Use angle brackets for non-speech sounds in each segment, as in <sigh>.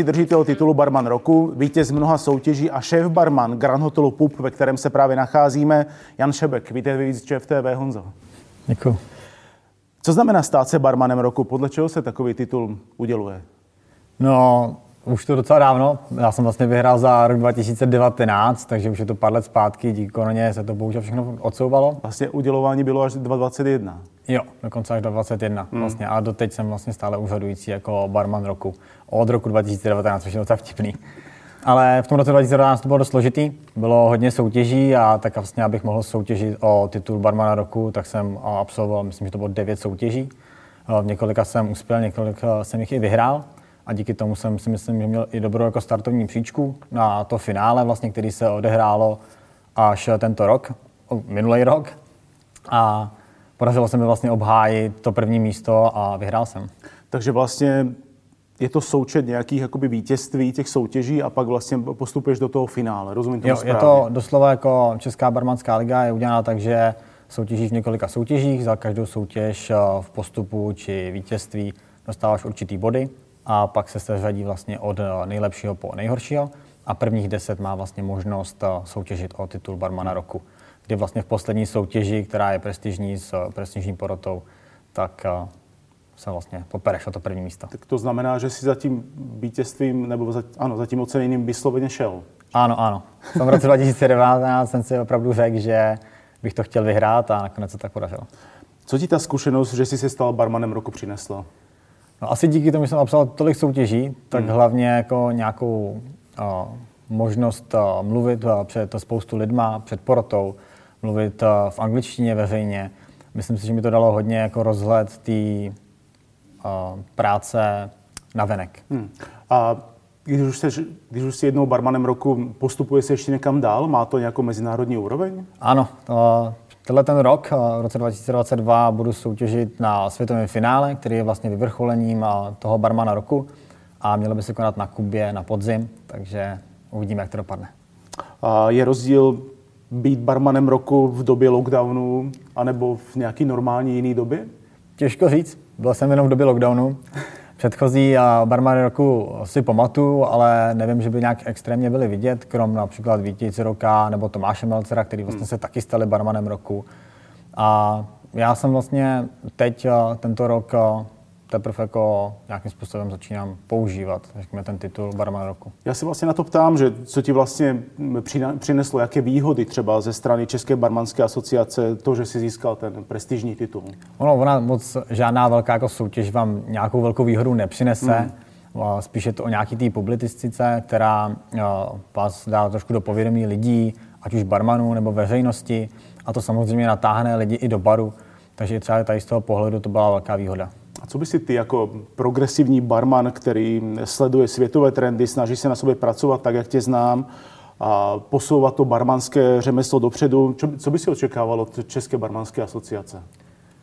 Úřadující držitel titulu Barman roku, vítěz mnoha soutěží a šéf barman Grand Hotelu Pup, ve kterém se právě nacházíme, Jan Šebek. Vítejte víc v TV, Honzo. Děkuji. Co znamená stát se barmanem roku? Podle čeho se takový titul uděluje? No, už to docela dávno. Já jsem vlastně vyhrál za rok 2019, takže už je to pár let zpátky. Díky koroně se to bohužel všechno odsouvalo. Vlastně udělování bylo až 2021. Jo, dokonce až do 2021 hmm. vlastně. A doteď jsem vlastně stále úřadující jako barman roku. Od roku 2019, což je docela vtipný. Ale v tom roce 2019 to bylo dost složitý, bylo hodně soutěží a tak vlastně, abych mohl soutěžit o titul barmana roku, tak jsem absolvoval, myslím, že to bylo 9 soutěží. V několika jsem uspěl, několika jsem jich i vyhrál a díky tomu jsem si myslím, že měl i dobrou jako startovní příčku na to finále, vlastně, který se odehrálo až tento rok, minulý rok. A podařilo se mi vlastně obhájit to první místo a vyhrál jsem. Takže vlastně je to součet nějakých jakoby vítězství těch soutěží a pak vlastně postupuješ do toho finále. Rozumím tomu jo, správně? je to doslova jako Česká barmanská liga je udělána tak, že soutěžíš v několika soutěžích, za každou soutěž eh, v postupu či vítězství dostáváš určitý body a pak se seřadí vlastně od eh, nejlepšího po nejhoršího a prvních deset má vlastně možnost eh, soutěžit o titul barmana roku, kdy vlastně v poslední soutěži, která je prestižní s prestižní porotou, tak se vlastně popereš o to první místo. Tak to znamená, že si za tím vítězstvím, nebo za, ano, za tím oceněním vysloveně šel. Ano, ano. V tom roce 2019 jsem si opravdu řekl, že bych to chtěl vyhrát a nakonec se tak podařilo. Co ti ta zkušenost, že jsi se stal barmanem roku přinesla? No, asi díky tomu, že jsem napsal tolik soutěží, tak hmm. hlavně jako nějakou uh, možnost uh, mluvit uh, před spoustu lidma, před porotou, mluvit uh, v angličtině veřejně. Myslím si, že mi to dalo hodně jako rozhled té práce na venek. Hmm. A když už, jsi, když už jsi jednou barmanem roku, postupuje se ještě někam dál? Má to nějakou mezinárodní úroveň? Ano. Tenhle ten rok, v roce 2022, budu soutěžit na světovém finále, který je vlastně vyvrcholením toho barmana roku a mělo by se konat na Kubě na podzim, takže uvidíme, jak to dopadne. A je rozdíl být barmanem roku v době lockdownu anebo v nějaký normální jiný době? Těžko říct. Byl jsem jenom v době lockdownu. Předchozí a barmany roku si pamatuju, ale nevím, že by nějak extrémně byli vidět, krom například Vítějci roka nebo Tomáše Melcera, který vlastně hmm. se taky stali barmanem roku. A já jsem vlastně teď tento rok teprve jako nějakým způsobem začínám používat, řekněme, ten titul barman roku. Já se vlastně na to ptám, že co ti vlastně přineslo, jaké výhody třeba ze strany České barmanské asociace, to, že jsi získal ten prestižní titul? Ono, ona moc žádná velká jako soutěž vám nějakou velkou výhodu nepřinese. Hmm. Spíše to o nějaký té publicistice, která vás dá trošku do povědomí lidí, ať už barmanů nebo veřejnosti. A to samozřejmě natáhne lidi i do baru. Takže třeba tady z toho pohledu to byla velká výhoda. A co by si ty jako progresivní barman, který sleduje světové trendy, snaží se na sobě pracovat tak, jak tě znám, a posouvat to barmanské řemeslo dopředu, co by si očekával od České barmanské asociace?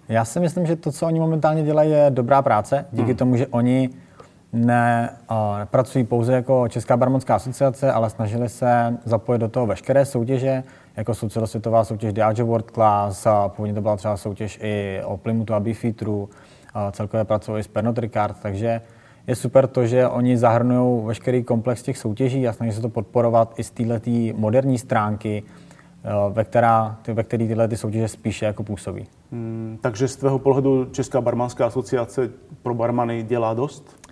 Já si myslím, že to, co oni momentálně dělají, je dobrá práce. Díky hmm. tomu, že oni ne, uh, nepracují pouze jako Česká barmanská asociace, ale snažili se zapojit do toho veškeré soutěže, jako jsou celosvětová soutěž Diageo World Class, a původně to byla třeba soutěž i o Plymouthu a Beefeateru, celkově pracují s Pernod Ricard, takže je super to, že oni zahrnují veškerý komplex těch soutěží a snaží se to podporovat i z této moderní stránky, eh, ve, která, ve který tyhle ty soutěže spíše jako působí. Hmm, takže z tvého pohledu Česká barmanská asociace pro barmany dělá dost?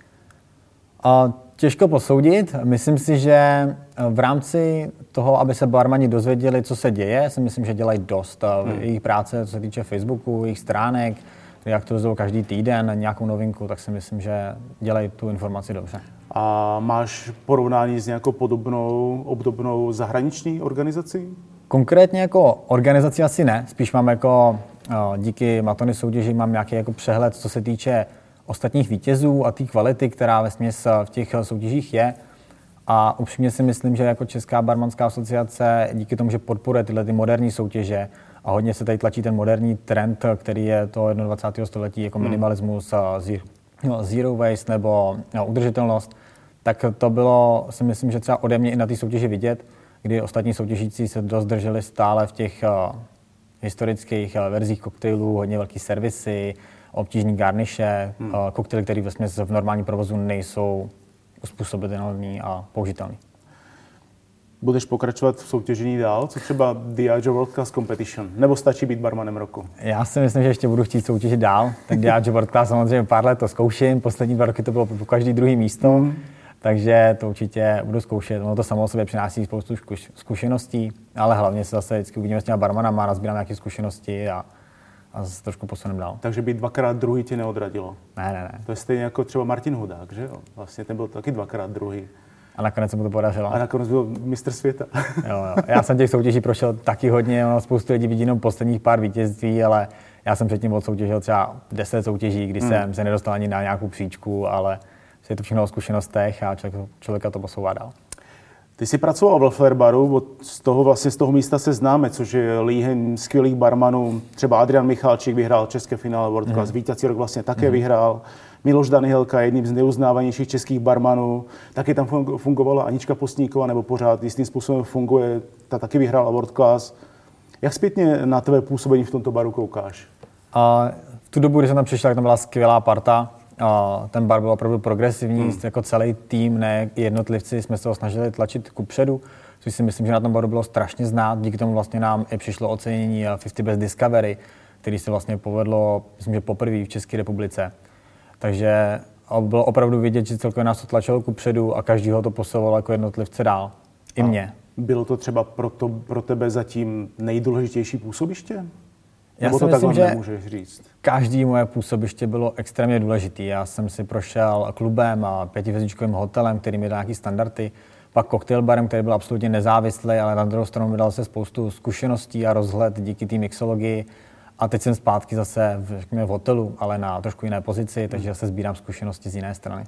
A těžko posoudit. Myslím si, že eh, v rámci toho, aby se barmani dozvěděli, co se děje, si myslím, že dělají dost. Hmm. Jejich práce, co se týče Facebooku, jejich stránek, jak to aktualizují každý týden nějakou novinku, tak si myslím, že dělají tu informaci dobře. A máš porovnání s nějakou podobnou, obdobnou zahraniční organizací? Konkrétně jako organizaci asi ne, spíš mám jako díky Matony soutěži mám nějaký jako přehled, co se týče ostatních vítězů a té kvality, která ve směs v těch soutěžích je. A upřímně si myslím, že jako Česká barmanská asociace díky tomu, že podporuje tyhle ty moderní soutěže a hodně se tady tlačí ten moderní trend, který je to 21. století, jako hmm. minimalismus, zero, zero waste nebo no, udržitelnost, tak to bylo, si myslím, že třeba ode mě i na té soutěži vidět, kdy ostatní soutěžící se dost drželi stále v těch uh, historických uh, verzích koktejlů, hodně velký servisy, obtížní garniše, hmm. uh, koktejly, které vlastně v normálním provozu nejsou uspůsobitelný a použitelný. Budeš pokračovat v soutěžení dál? Co třeba Diageo World Class Competition? Nebo stačí být barmanem roku? Já si myslím, že ještě budu chtít soutěžit dál. Tak Diageo World Class samozřejmě pár let to zkouším. Poslední dva roky to bylo po každý druhý místo. Hmm. Takže to určitě budu zkoušet. Ono to samo o sobě přináší spoustu zkušeností, ale hlavně se zase vždycky uvidíme s těma barmanama, nazbírám nějaké zkušenosti a, a zase trošku posunem dál. Takže být dvakrát druhý tě neodradilo? Ne, ne, ne. To je stejně jako třeba Martin Hudák, že jo? Vlastně ten byl taky dvakrát druhý. A nakonec se mu to podařilo. A nakonec byl mistr světa. jo, jo. Já jsem těch soutěží prošel taky hodně, ono spoustu lidí vidí jenom posledních pár vítězství, ale já jsem předtím odsoutěžil třeba 10 soutěží, kdy hmm. jsem se nedostal ani na nějakou příčku, ale je to všechno o zkušenostech a člověk, člověka to posouvá dál. Ty jsi pracoval v Lefler baru, z toho vlastně z toho místa se známe, což je líhen skvělých barmanů. Třeba Adrian Michalčík vyhrál české finále World Class, mm. vítězí rok vlastně také mm. vyhrál. Miloš Danihelka, jedním z neuznávanějších českých barmanů. Taky tam fungovala Anička Postníková, nebo pořád jistým způsobem funguje, ta taky vyhrála World Class. Jak zpětně na tvé působení v tomto baru koukáš? A v tu dobu, kdy jsem tam přišel, tak tam byla skvělá parta. A ten bar byl opravdu progresivní, hmm. jako celý tým, ne jednotlivci, jsme se ho snažili tlačit ku předu, což si myslím, že na tom baru bylo strašně znát. Díky tomu vlastně nám i přišlo ocenění 50 Best Discovery, který se vlastně povedlo, myslím, že poprvé v České republice. Takže bylo opravdu vidět, že celkově nás to tlačilo ku předu a každý ho to posouvalo jako jednotlivce dál. I a mě. Bylo to třeba pro, to, pro tebe zatím nejdůležitější působiště? Já Nebo si to myslím, že nemůžeš říct? každý moje působiště bylo extrémně důležitý. Já jsem si prošel klubem a pětivězničkovým hotelem, který mi dal nějaké standardy, pak koktejl barem, který byl absolutně nezávislý, ale na druhou stranu mi dal se spoustu zkušeností a rozhled díky té mixologii. A teď jsem zpátky zase v, řekněme, v hotelu, ale na trošku jiné pozici, takže zase sbírám zkušenosti z jiné strany.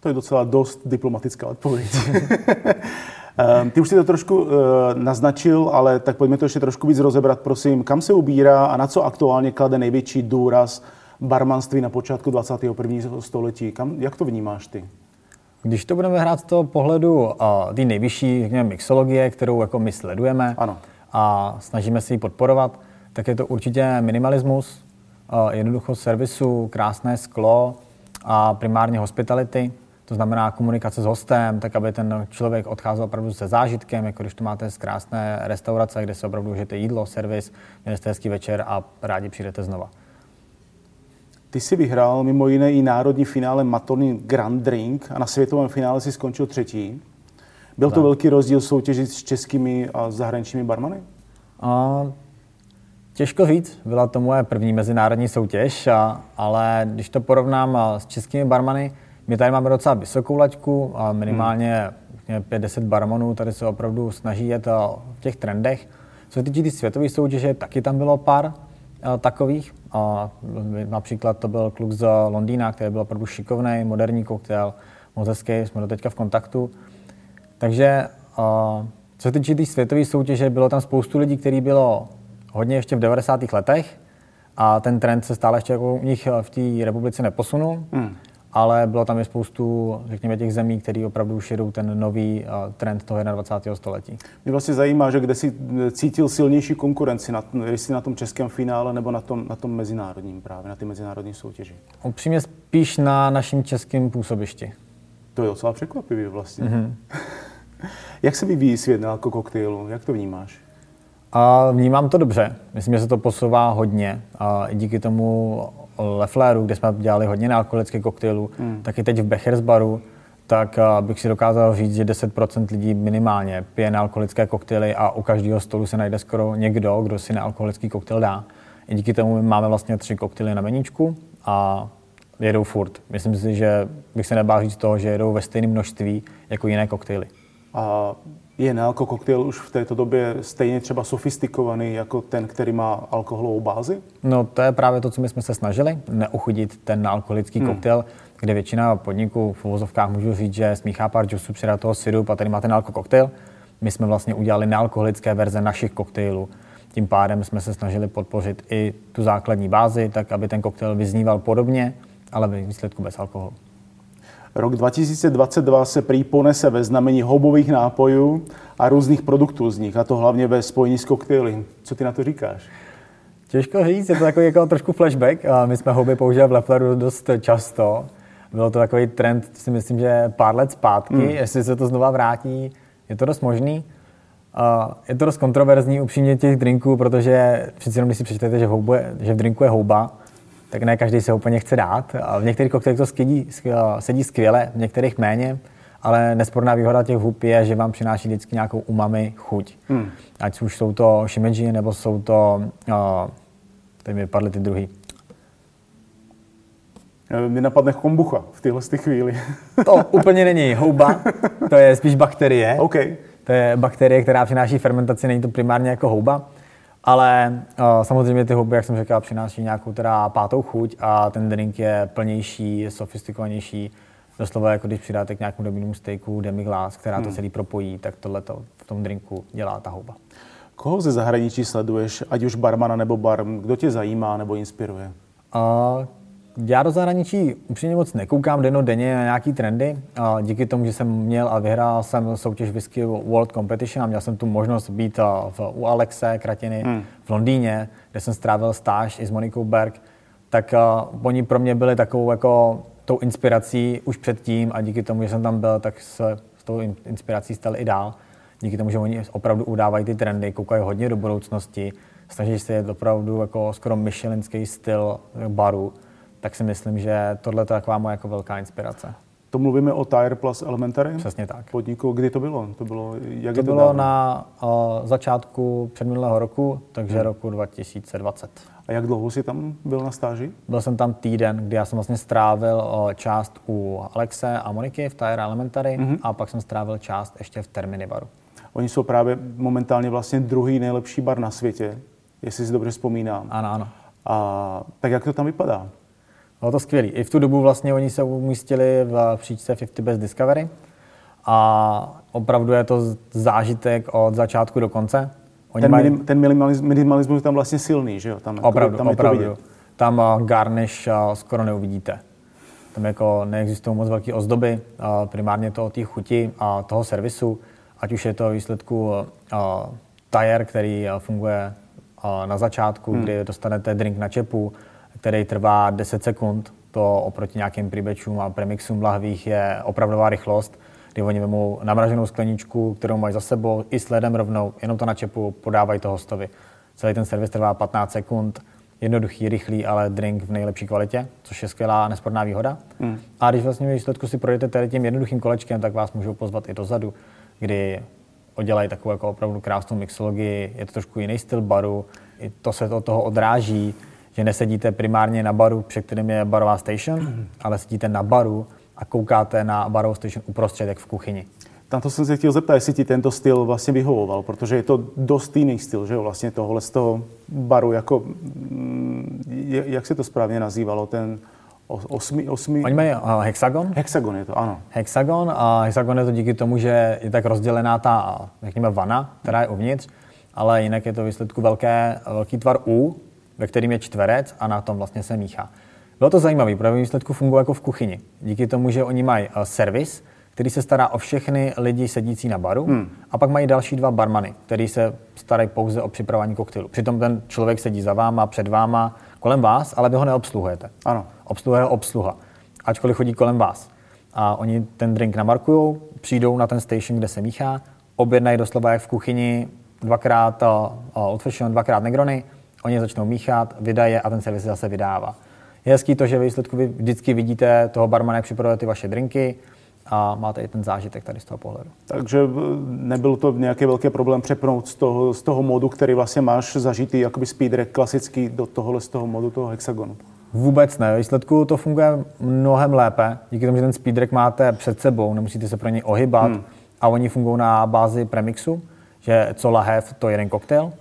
To je docela dost diplomatická odpověď. Ehm, ty už si to trošku eh, naznačil, ale tak pojďme to ještě trošku víc rozebrat, prosím. Kam se ubírá a na co aktuálně klade největší důraz barmanství na počátku 21. století? Kam, jak to vnímáš ty? Když to budeme hrát z toho pohledu uh, té nejvyšší řekněme, mixologie, kterou jako my sledujeme ano. a snažíme se ji podporovat, tak je to určitě minimalismus, uh, jednoduchost servisu, krásné sklo a primárně hospitality. To znamená komunikace s hostem, tak aby ten člověk odcházel opravdu se zážitkem, jako když tu máte z krásné restaurace, kde se opravdu užijete jídlo, servis, měli jste hezký večer a rádi přijdete znova. Ty jsi vyhrál mimo jiné i národní finále Matony Grand Drink a na světovém finále si skončil třetí. Byl to tak. velký rozdíl soutěžit s českými a zahraničními barmany? A, těžko říct, byla to moje první mezinárodní soutěž, a, ale když to porovnám s českými barmany, my tady máme docela vysokou laťku a minimálně hmm. 5-10 barmanů tady se opravdu snaží jet v těch trendech. Co se týče ty světové soutěže, taky tam bylo pár takových. A například to byl kluk z Londýna, který byl opravdu šikovný, moderní koktejl, moc hezký, jsme do teďka v kontaktu. Takže co se týče té světové soutěže, bylo tam spoustu lidí, kteří bylo hodně ještě v 90. letech a ten trend se stále ještě jako u nich v té republice neposunul. Hmm ale bylo tam i spoustu, řekněme, těch zemí, které opravdu už jedou ten nový uh, trend toho 21. století. Mě vlastně zajímá, že kde si cítil silnější konkurenci, na, jestli na tom českém finále nebo na tom, na tom mezinárodním právě, na ty mezinárodní soutěži. Upřímně spíš na našem českém působišti. To je docela překvapivé vlastně. Mm-hmm. <laughs> Jak se vyvíjí svět na koktejlu? Jak to vnímáš? A vnímám to dobře. Myslím, že se to posouvá hodně. A díky tomu Lefleru, kde jsme dělali hodně nealkoholických koktejlů, hmm. tak i teď v Bechers baru, tak bych si dokázal říct, že 10% lidí minimálně pije nealkoholické koktejly a u každého stolu se najde skoro někdo, kdo si nealkoholický koktejl dá. I díky tomu máme vlastně tři koktejly na meníčku a jedou furt. Myslím si, že bych se nebál říct toho, že jedou ve stejném množství jako jiné koktejly. A Je nealko koktejl už v této době stejně třeba sofistikovaný jako ten, který má alkoholovou bázi? No to je právě to, co my jsme se snažili, neuchudit ten alkoholický hmm. koktejl, kde většina podniků v uvozovkách můžu říct, že smíchá pár džusů, přidá toho syrup a tady máte koktejl. My jsme vlastně udělali nealkoholické verze našich koktejlů. Tím pádem jsme se snažili podpořit i tu základní bázi, tak aby ten koktejl vyzníval podobně, ale ve výsledku bez alkoholu. Rok 2022 se prý ponese ve znamení houbových nápojů a různých produktů z nich, a to hlavně ve spojení s koktejly. Co ty na to říkáš? Těžko říct, je to takový jako trošku flashback. A my jsme houby používali v Lefleru dost často. Bylo to takový trend, si myslím, že pár let zpátky. Hmm. Jestli se to znova vrátí, je to dost možný. Uh, je to dost kontroverzní upřímně těch drinků, protože přeci jenom, když si přečtete, že v, houbu je, že v drinku je houba, tak ne každý se úplně chce dát. A v některých koktejlech to sedí, sedí skvěle, v některých méně, ale nesporná výhoda těch hub je, že vám přináší vždycky nějakou umami chuť. Hmm. Ať už jsou to shimeji, nebo jsou to, uh, teď mi padly ty druhý. Mě napadne kombucha v téhle chvíli. <laughs> to úplně není houba, to je spíš bakterie. Okay. To je bakterie, která přináší fermentaci, není to primárně jako houba. Ale uh, samozřejmě ty houby, jak jsem řekl, přináší nějakou teda pátou chuť a ten drink je plnější, sofistikovanější. Doslova jako když přidáte k nějakému dobrému steaku demiglas, která to hmm. celý propojí, tak tohle to v tom drinku dělá ta houba. Koho ze zahraničí sleduješ, ať už barmana nebo bar, kdo tě zajímá nebo inspiruje? Uh, já do zahraničí upřímně moc nekoukám deno denně na nějaký trendy. A díky tomu, že jsem měl a vyhrál jsem soutěž Whisky World Competition a měl jsem tu možnost být v, u Alexe Kratiny hmm. v Londýně, kde jsem strávil stáž i s Monikou Berg, tak oni pro mě byli takovou jako tou inspirací už předtím a díky tomu, že jsem tam byl, tak se s tou inspirací stali i dál. Díky tomu, že oni opravdu udávají ty trendy, koukají hodně do budoucnosti, snaží se jet opravdu jako skoro Michelinský styl baru tak si myslím, že tohle je taková moje jako velká inspirace. To mluvíme o Tire Plus Elementary? Přesně tak. Podniku, kdy to bylo? To bylo, jak to, to bylo na uh, začátku předminulého roku, takže hmm. roku 2020. A jak dlouho jsi tam byl na stáži? Byl jsem tam týden, kdy já jsem vlastně strávil uh, část u Alexe a Moniky v Tire Elementary hmm. a pak jsem strávil část ještě v Termini baru. Oni jsou právě momentálně vlastně druhý nejlepší bar na světě, jestli si dobře vzpomínám. Ano, ano. A tak jak to tam vypadá? Bylo to skvělé. I v tu dobu vlastně oni se umístili v příčce 50 Best Discovery a opravdu je to zážitek od začátku do konce. Oni ten, mají... minim, ten minimalismus, minimalismus je tam vlastně silný, že jo? Tam, opravdu, tam opravdu. Je to tam uh, garnish uh, skoro neuvidíte. Tam jako neexistují moc velké ozdoby, uh, primárně to o té chuti a toho servisu, ať už je to výsledku tire, který funguje na začátku, hmm. kdy dostanete drink na čepu, který trvá 10 sekund. To oproti nějakým pribečům a premixům lahvích je opravdová rychlost, kdy oni vemou namraženou skleničku, kterou mají za sebou, i s ledem rovnou, jenom to na čepu podávají to hostovi. Celý ten servis trvá 15 sekund, jednoduchý, rychlý, ale drink v nejlepší kvalitě, což je skvělá a nesporná výhoda. Hmm. A když vlastně výsledku si projdete tady tím jednoduchým kolečkem, tak vás můžou pozvat i dozadu, kdy oddělají takovou jako opravdu krásnou mixologii, je to trošku jiný styl baru, i to se od toho odráží, že nesedíte primárně na baru, před kterým je barová station, ale sedíte na baru a koukáte na barovou station uprostřed, jak v kuchyni. Tam to jsem se chtěl zeptat, jestli ti tento styl vlastně vyhovoval, protože je to dost jiný styl, že jo, vlastně tohle z toho baru, jako, mm, jak se to správně nazývalo, ten osmi, osmi... Oni mají uh, hexagon. Hexagon je to, ano. Hexagon a hexagon je to díky tomu, že je tak rozdělená ta, řekněme, vana, která je uvnitř, ale jinak je to výsledku velké, velký tvar U, ve kterým je čtverec a na tom vlastně se míchá. Bylo to zajímavé, protože výsledku funguje jako v kuchyni. Díky tomu, že oni mají uh, servis, který se stará o všechny lidi sedící na baru hmm. a pak mají další dva barmany, který se starají pouze o připravování koktejlu. Přitom ten člověk sedí za váma, před váma, kolem vás, ale vy ho neobsluhujete. Ano. Obsluhuje obsluha, ačkoliv chodí kolem vás. A oni ten drink namarkují, přijdou na ten station, kde se míchá, objednají doslova jak v kuchyni dvakrát uh, old fashion, dvakrát negrony, oni začnou míchat, vydaje a ten servis zase vydává. Je hezký to, že ve výsledku vy vždycky vidíte toho barmana, jak připravuje ty vaše drinky a máte i ten zážitek tady z toho pohledu. Takže eh, nebyl to nějaký velký problém přepnout z toho, z toho modu, který vlastně máš zažitý jakoby speedrek klasický do tohohle z toho modu, toho hexagonu? Vůbec ne. Ve výsledku to funguje mnohem lépe. Díky tomu, že ten speedrek máte před sebou, nemusíte se pro něj ohybat. Hmm a oni fungují na bázi premixu, že co lahev, to jeden koktejl.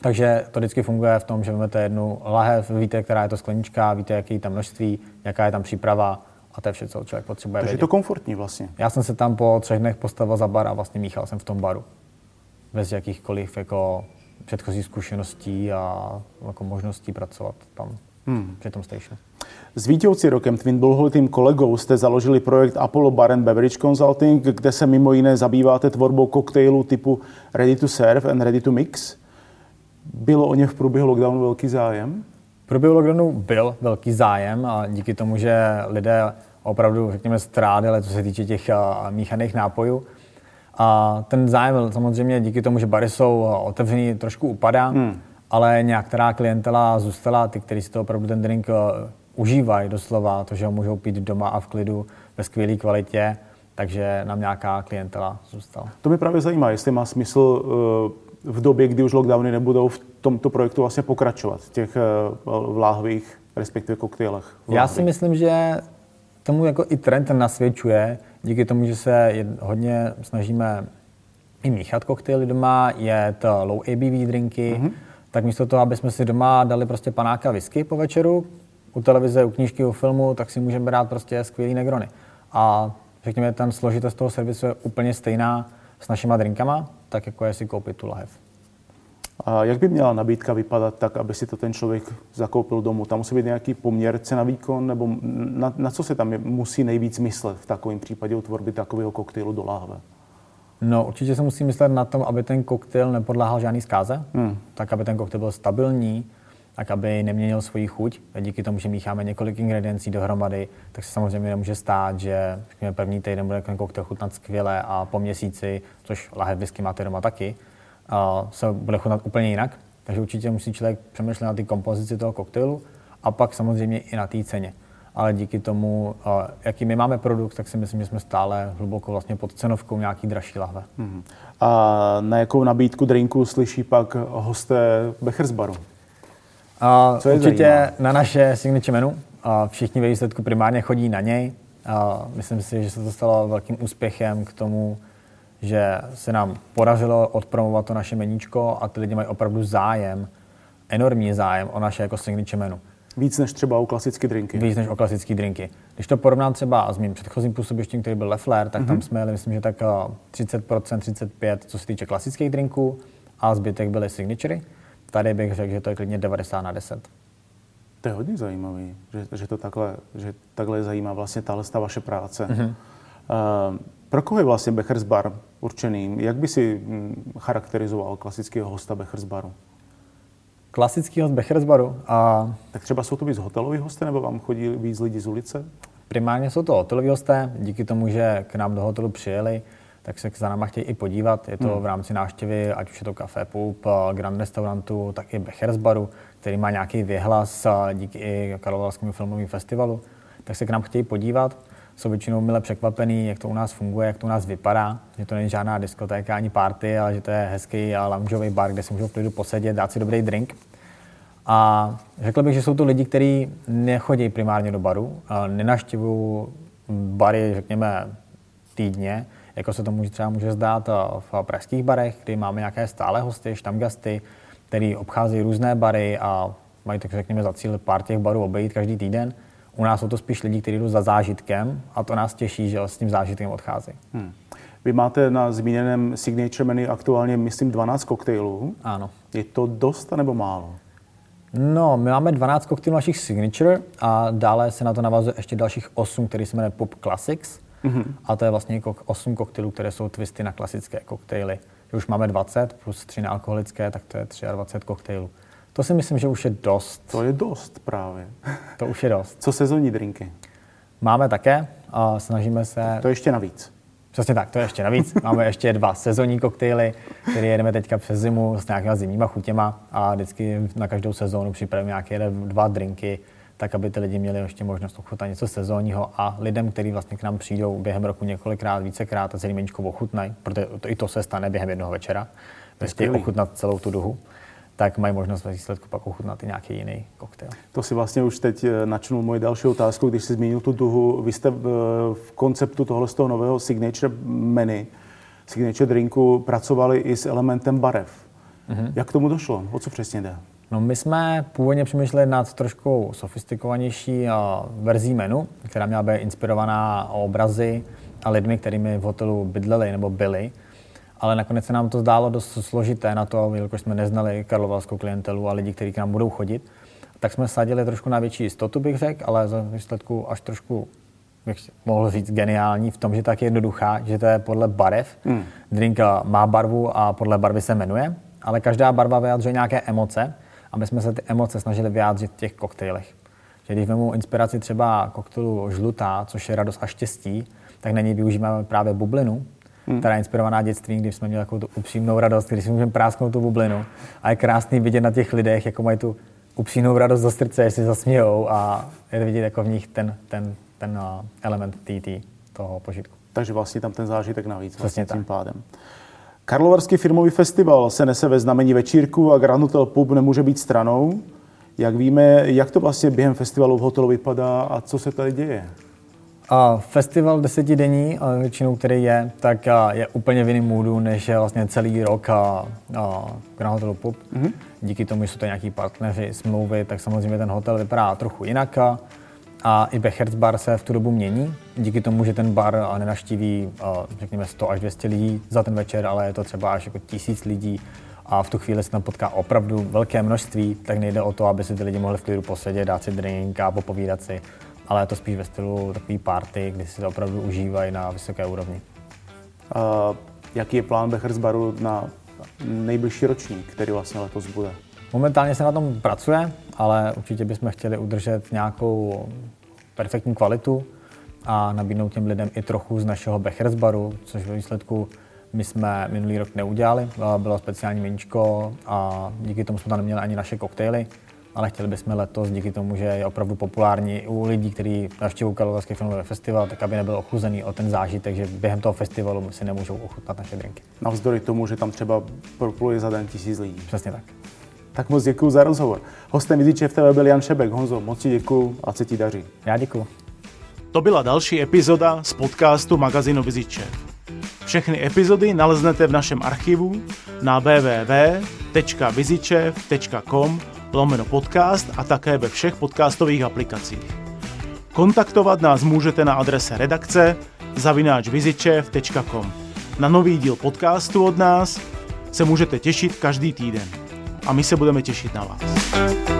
Takže to vždycky funguje v tom, že vezmete jednu lahev, víte, která je to sklenička, víte, jaký je tam množství, jaká je tam příprava a to je vše, co člověk potřebuje Takže vědět. je to komfortní vlastně. Já jsem se tam po třech dnech postavil za bar a vlastně míchal jsem v tom baru. Bez jakýchkoliv jako předchozích zkušeností a jako možností pracovat tam hmm. při tom stationu. S Vítěvci rokem, tvým dlouholetým kolegou, jste založili projekt Apollo Bar and Beverage Consulting, kde se mimo jiné zabýváte tvorbou koktejlů typu Ready to Serve and Ready to Mix. Bylo o ně v průběhu lockdownu velký zájem? V průběhu lockdownu byl velký zájem a díky tomu, že lidé opravdu, řekněme, strádali, co se týče těch míchaných nápojů. A ten zájem samozřejmě díky tomu, že bary jsou otevřený, trošku upadá, hmm. ale nějaká klientela zůstala, ty, kteří si to opravdu ten drink užívají doslova, to, že ho můžou pít doma a v klidu ve skvělé kvalitě, takže nám nějaká klientela zůstala. To mě právě zajímá, jestli má smysl v době, kdy už lockdowny nebudou v tomto projektu vlastně pokračovat, v těch vláhových, respektive koktejlech. Já si myslím, že tomu jako i trend nasvědčuje, díky tomu, že se hodně snažíme i míchat koktejly doma, je to low ABV drinky, mm-hmm. tak místo toho, aby jsme si doma dali prostě panáka whisky po večeru, u televize, u knížky, u filmu, tak si můžeme brát prostě skvělý negrony. A řekněme, ten složitost toho servisu je úplně stejná s našima drinkama, tak jako je si koupit tu lahev. A jak by měla nabídka vypadat tak, aby si to ten člověk zakoupil domů? Tam musí být nějaký poměr cena výkon, nebo na, na co se tam je, musí nejvíc myslet v takovém případě u tvorby takového koktejlu do láhve? No, určitě se musí myslet na tom, aby ten koktejl nepodléhal žádný zkáze, hmm. tak aby ten koktejl byl stabilní, tak aby neměnil svoji chuť. Díky tomu, že mícháme několik ingrediencí dohromady, tak se samozřejmě nemůže stát, že řekněme, první týden bude ten koktejl chutnat skvěle a po měsíci, což lahev whisky máte doma taky, se bude chutnat úplně jinak. Takže určitě musí člověk přemýšlet na ty kompozici toho koktejlu a pak samozřejmě i na té ceně. Ale díky tomu, jaký my máme produkt, tak si myslím, že jsme stále hluboko vlastně pod cenovkou nějaký dražší lahve. Hmm. A na jakou nabídku drinku slyší pak hosté Bechers Co je určitě zajímavé? na naše signature menu. A všichni ve výsledku primárně chodí na něj. A myslím si, že se to stalo velkým úspěchem k tomu, že se nám podařilo odpromovat to naše meníčko a ty lidi mají opravdu zájem, enormní zájem o naše jako signature menu. Víc než třeba o klasické drinky. Víc než o klasické drinky. Když to porovnám třeba s mým předchozím působištěm, který byl Leffler, tak mm-hmm. tam jsme jeli, myslím, že tak 30%, 35%, co se týče klasických drinků a zbytek byly signatury. Tady bych řekl, že to je klidně 90 na 10. To je hodně zajímavý, že, že to takhle, že takhle zajímá vlastně tahle vaše práce. Mm-hmm. Uh, pro koho je vlastně Bechers Bar určený? Jak by si hm, charakterizoval klasického hosta Bechers Baru? Klasický host Bechers Baru? A... Tak třeba jsou to víc hoteloví hosté, nebo vám chodí víc lidi z ulice? Primárně jsou to hoteloví hosté, díky tomu, že k nám do hotelu přijeli, tak se za náma chtějí i podívat. Je to hmm. v rámci návštěvy, ať už je to Café Pup, Grand Restaurantu, tak i Bechers Baru, který má nějaký vyhlas díky i Karlovarskému filmovému festivalu. Tak se k nám chtějí podívat. Jsou většinou mile překvapený, jak to u nás funguje, jak to u nás vypadá. Že to není žádná diskotéka ani party, ale že to je hezký a loungeový bar, kde si můžou v klidu posedět, dát si dobrý drink. A řekl bych, že jsou to lidi, kteří nechodí primárně do baru, nenaštěvují bary, řekněme, týdně, jako se to může, třeba může zdát eh, v pražských barech, kdy máme nějaké stále hosty, štamgasty, který obcházejí různé bary a mají tak řekněme za cíl pár těch barů obejít každý týden. U nás jsou to spíš lidi, kteří jdou za zážitkem a to nás těší, že s tím zážitkem odchází. Hmm. Vy máte na zmíněném signature menu aktuálně, myslím, 12 koktejlů. Ano. Je to dost nebo málo? No, my máme 12 koktejlů našich signature a dále se na to navazuje ještě dalších 8, který se jmenuje Pop Classics. Mm-hmm. A to je vlastně 8 koktejlů, které jsou twisty na klasické koktejly. Když už máme 20 plus 3 nealkoholické, tak to je 23 koktejlů. To si myslím, že už je dost. To je dost právě. <laughs> To už je dost. Co sezónní drinky? Máme také a snažíme se... To ještě navíc. Přesně tak, to je ještě navíc. <laughs> Máme ještě dva sezónní koktejly, které jedeme teďka přes zimu s nějakýma zimníma chutěma a vždycky na každou sezónu připravíme nějaké dva drinky, tak aby ty lidi měli ještě možnost ochutnat něco sezónního a lidem, kteří vlastně k nám přijdou během roku několikrát, vícekrát a celý meničko ochutnají, protože to, i to se stane během jednoho večera, prostě ochutnat celou tu duhu tak mají možnost ve výsledku pak ochutnat i nějaký jiný koktejl. To si vlastně už teď eh, načnul moji další otázku, když jsi zmínil tu duhu. Vy jste v, v konceptu tohle z toho nového signature menu signature drinku pracovali i s elementem barev. Mm-hmm. Jak k tomu došlo? O co přesně jde? No my jsme původně přemýšleli nad trošku sofistikovanější verzí menu, která měla být inspirovaná obrazy a lidmi, kterými v hotelu bydleli nebo byli. Ale nakonec se nám to zdálo dost složité na to, jelikož jsme neznali karlovalskou klientelu a lidi, kteří k nám budou chodit. Tak jsme sadili trošku na větší jistotu, bych řekl, ale za výsledku až trošku bych mohl říct, geniální v tom, že tak je jednoduchá, že to je podle barev. Hmm. Drink má barvu a podle barvy se jmenuje, ale každá barva vyjadřuje nějaké emoce a my jsme se ty emoce snažili vyjádřit v těch koktejlech. Že když vezmu inspiraci třeba koktejlu žlutá, což je radost a štěstí, tak na něj využíváme právě bublinu, hmm. která je inspirovaná dětstvím, kdy jsme měli takovou tu upřímnou radost, když si můžeme prásknout tu bublinu. A je krásný vidět na těch lidech, jako mají tu upřímnou radost do srdce, jestli zasmějou a je vidět jako v nich ten, ten, ten uh, element TT, toho požitku. Takže vlastně tam ten zážitek navíc vlastně tím pádem. Karlovarský filmový festival se nese ve znamení večírku a Grand Hotel Pub nemůže být stranou. Jak víme, jak to vlastně během festivalu v hotelu vypadá a co se tady děje? A festival desetidenní, většinou který je, tak je úplně v jiném můdu, než je vlastně celý rok a, a Grand Hotel Pub. Mm-hmm. Díky tomu, že jsou to nějaký partneři, smlouvy, tak samozřejmě ten hotel vypadá trochu jinak. A i Becher's bar se v tu dobu mění, díky tomu, že ten bar nenaštíví, řekněme, 100 až 200 lidí za ten večer, ale je to třeba až jako tisíc lidí a v tu chvíli se tam potká opravdu velké množství, tak nejde o to, aby si ty lidi mohli v klidu posedět, dát si drink a popovídat si, ale je to spíš ve stylu takový party, kdy si to opravdu užívají na vysoké úrovni. Uh, jaký je plán Becher's baru na nejbližší ročník, který vlastně letos bude? Momentálně se na tom pracuje, ale určitě bychom chtěli udržet nějakou perfektní kvalitu a nabídnout těm lidem i trochu z našeho Becher's baru, což ve výsledku my jsme minulý rok neudělali. Bylo speciální meníčko a díky tomu jsme tam neměli ani naše koktejly, ale chtěli bychom letos díky tomu, že je opravdu populární u lidí, kteří navštěvují Karlovarský filmový festival, tak aby nebyl ochuzený o ten zážitek, že během toho festivalu si nemůžou ochutnat naše drinky. Navzdory tomu, že tam třeba propluje za den tisíc lidí. Přesně tak. Tak moc děkuji za rozhovor. Hostem Viziče v TV byl Jan Šebek. Honzo, moc ti děkuji a se ti daří. Já děkuji. To byla další epizoda z podcastu magazínu Viziče. Všechny epizody naleznete v našem archivu na www.vizičev.com lomeno podcast a také ve všech podcastových aplikacích. Kontaktovat nás můžete na adrese redakce zavináčvizičev.com. Na nový díl podcastu od nás se můžete těšit každý týden a my se budeme těšit na vás.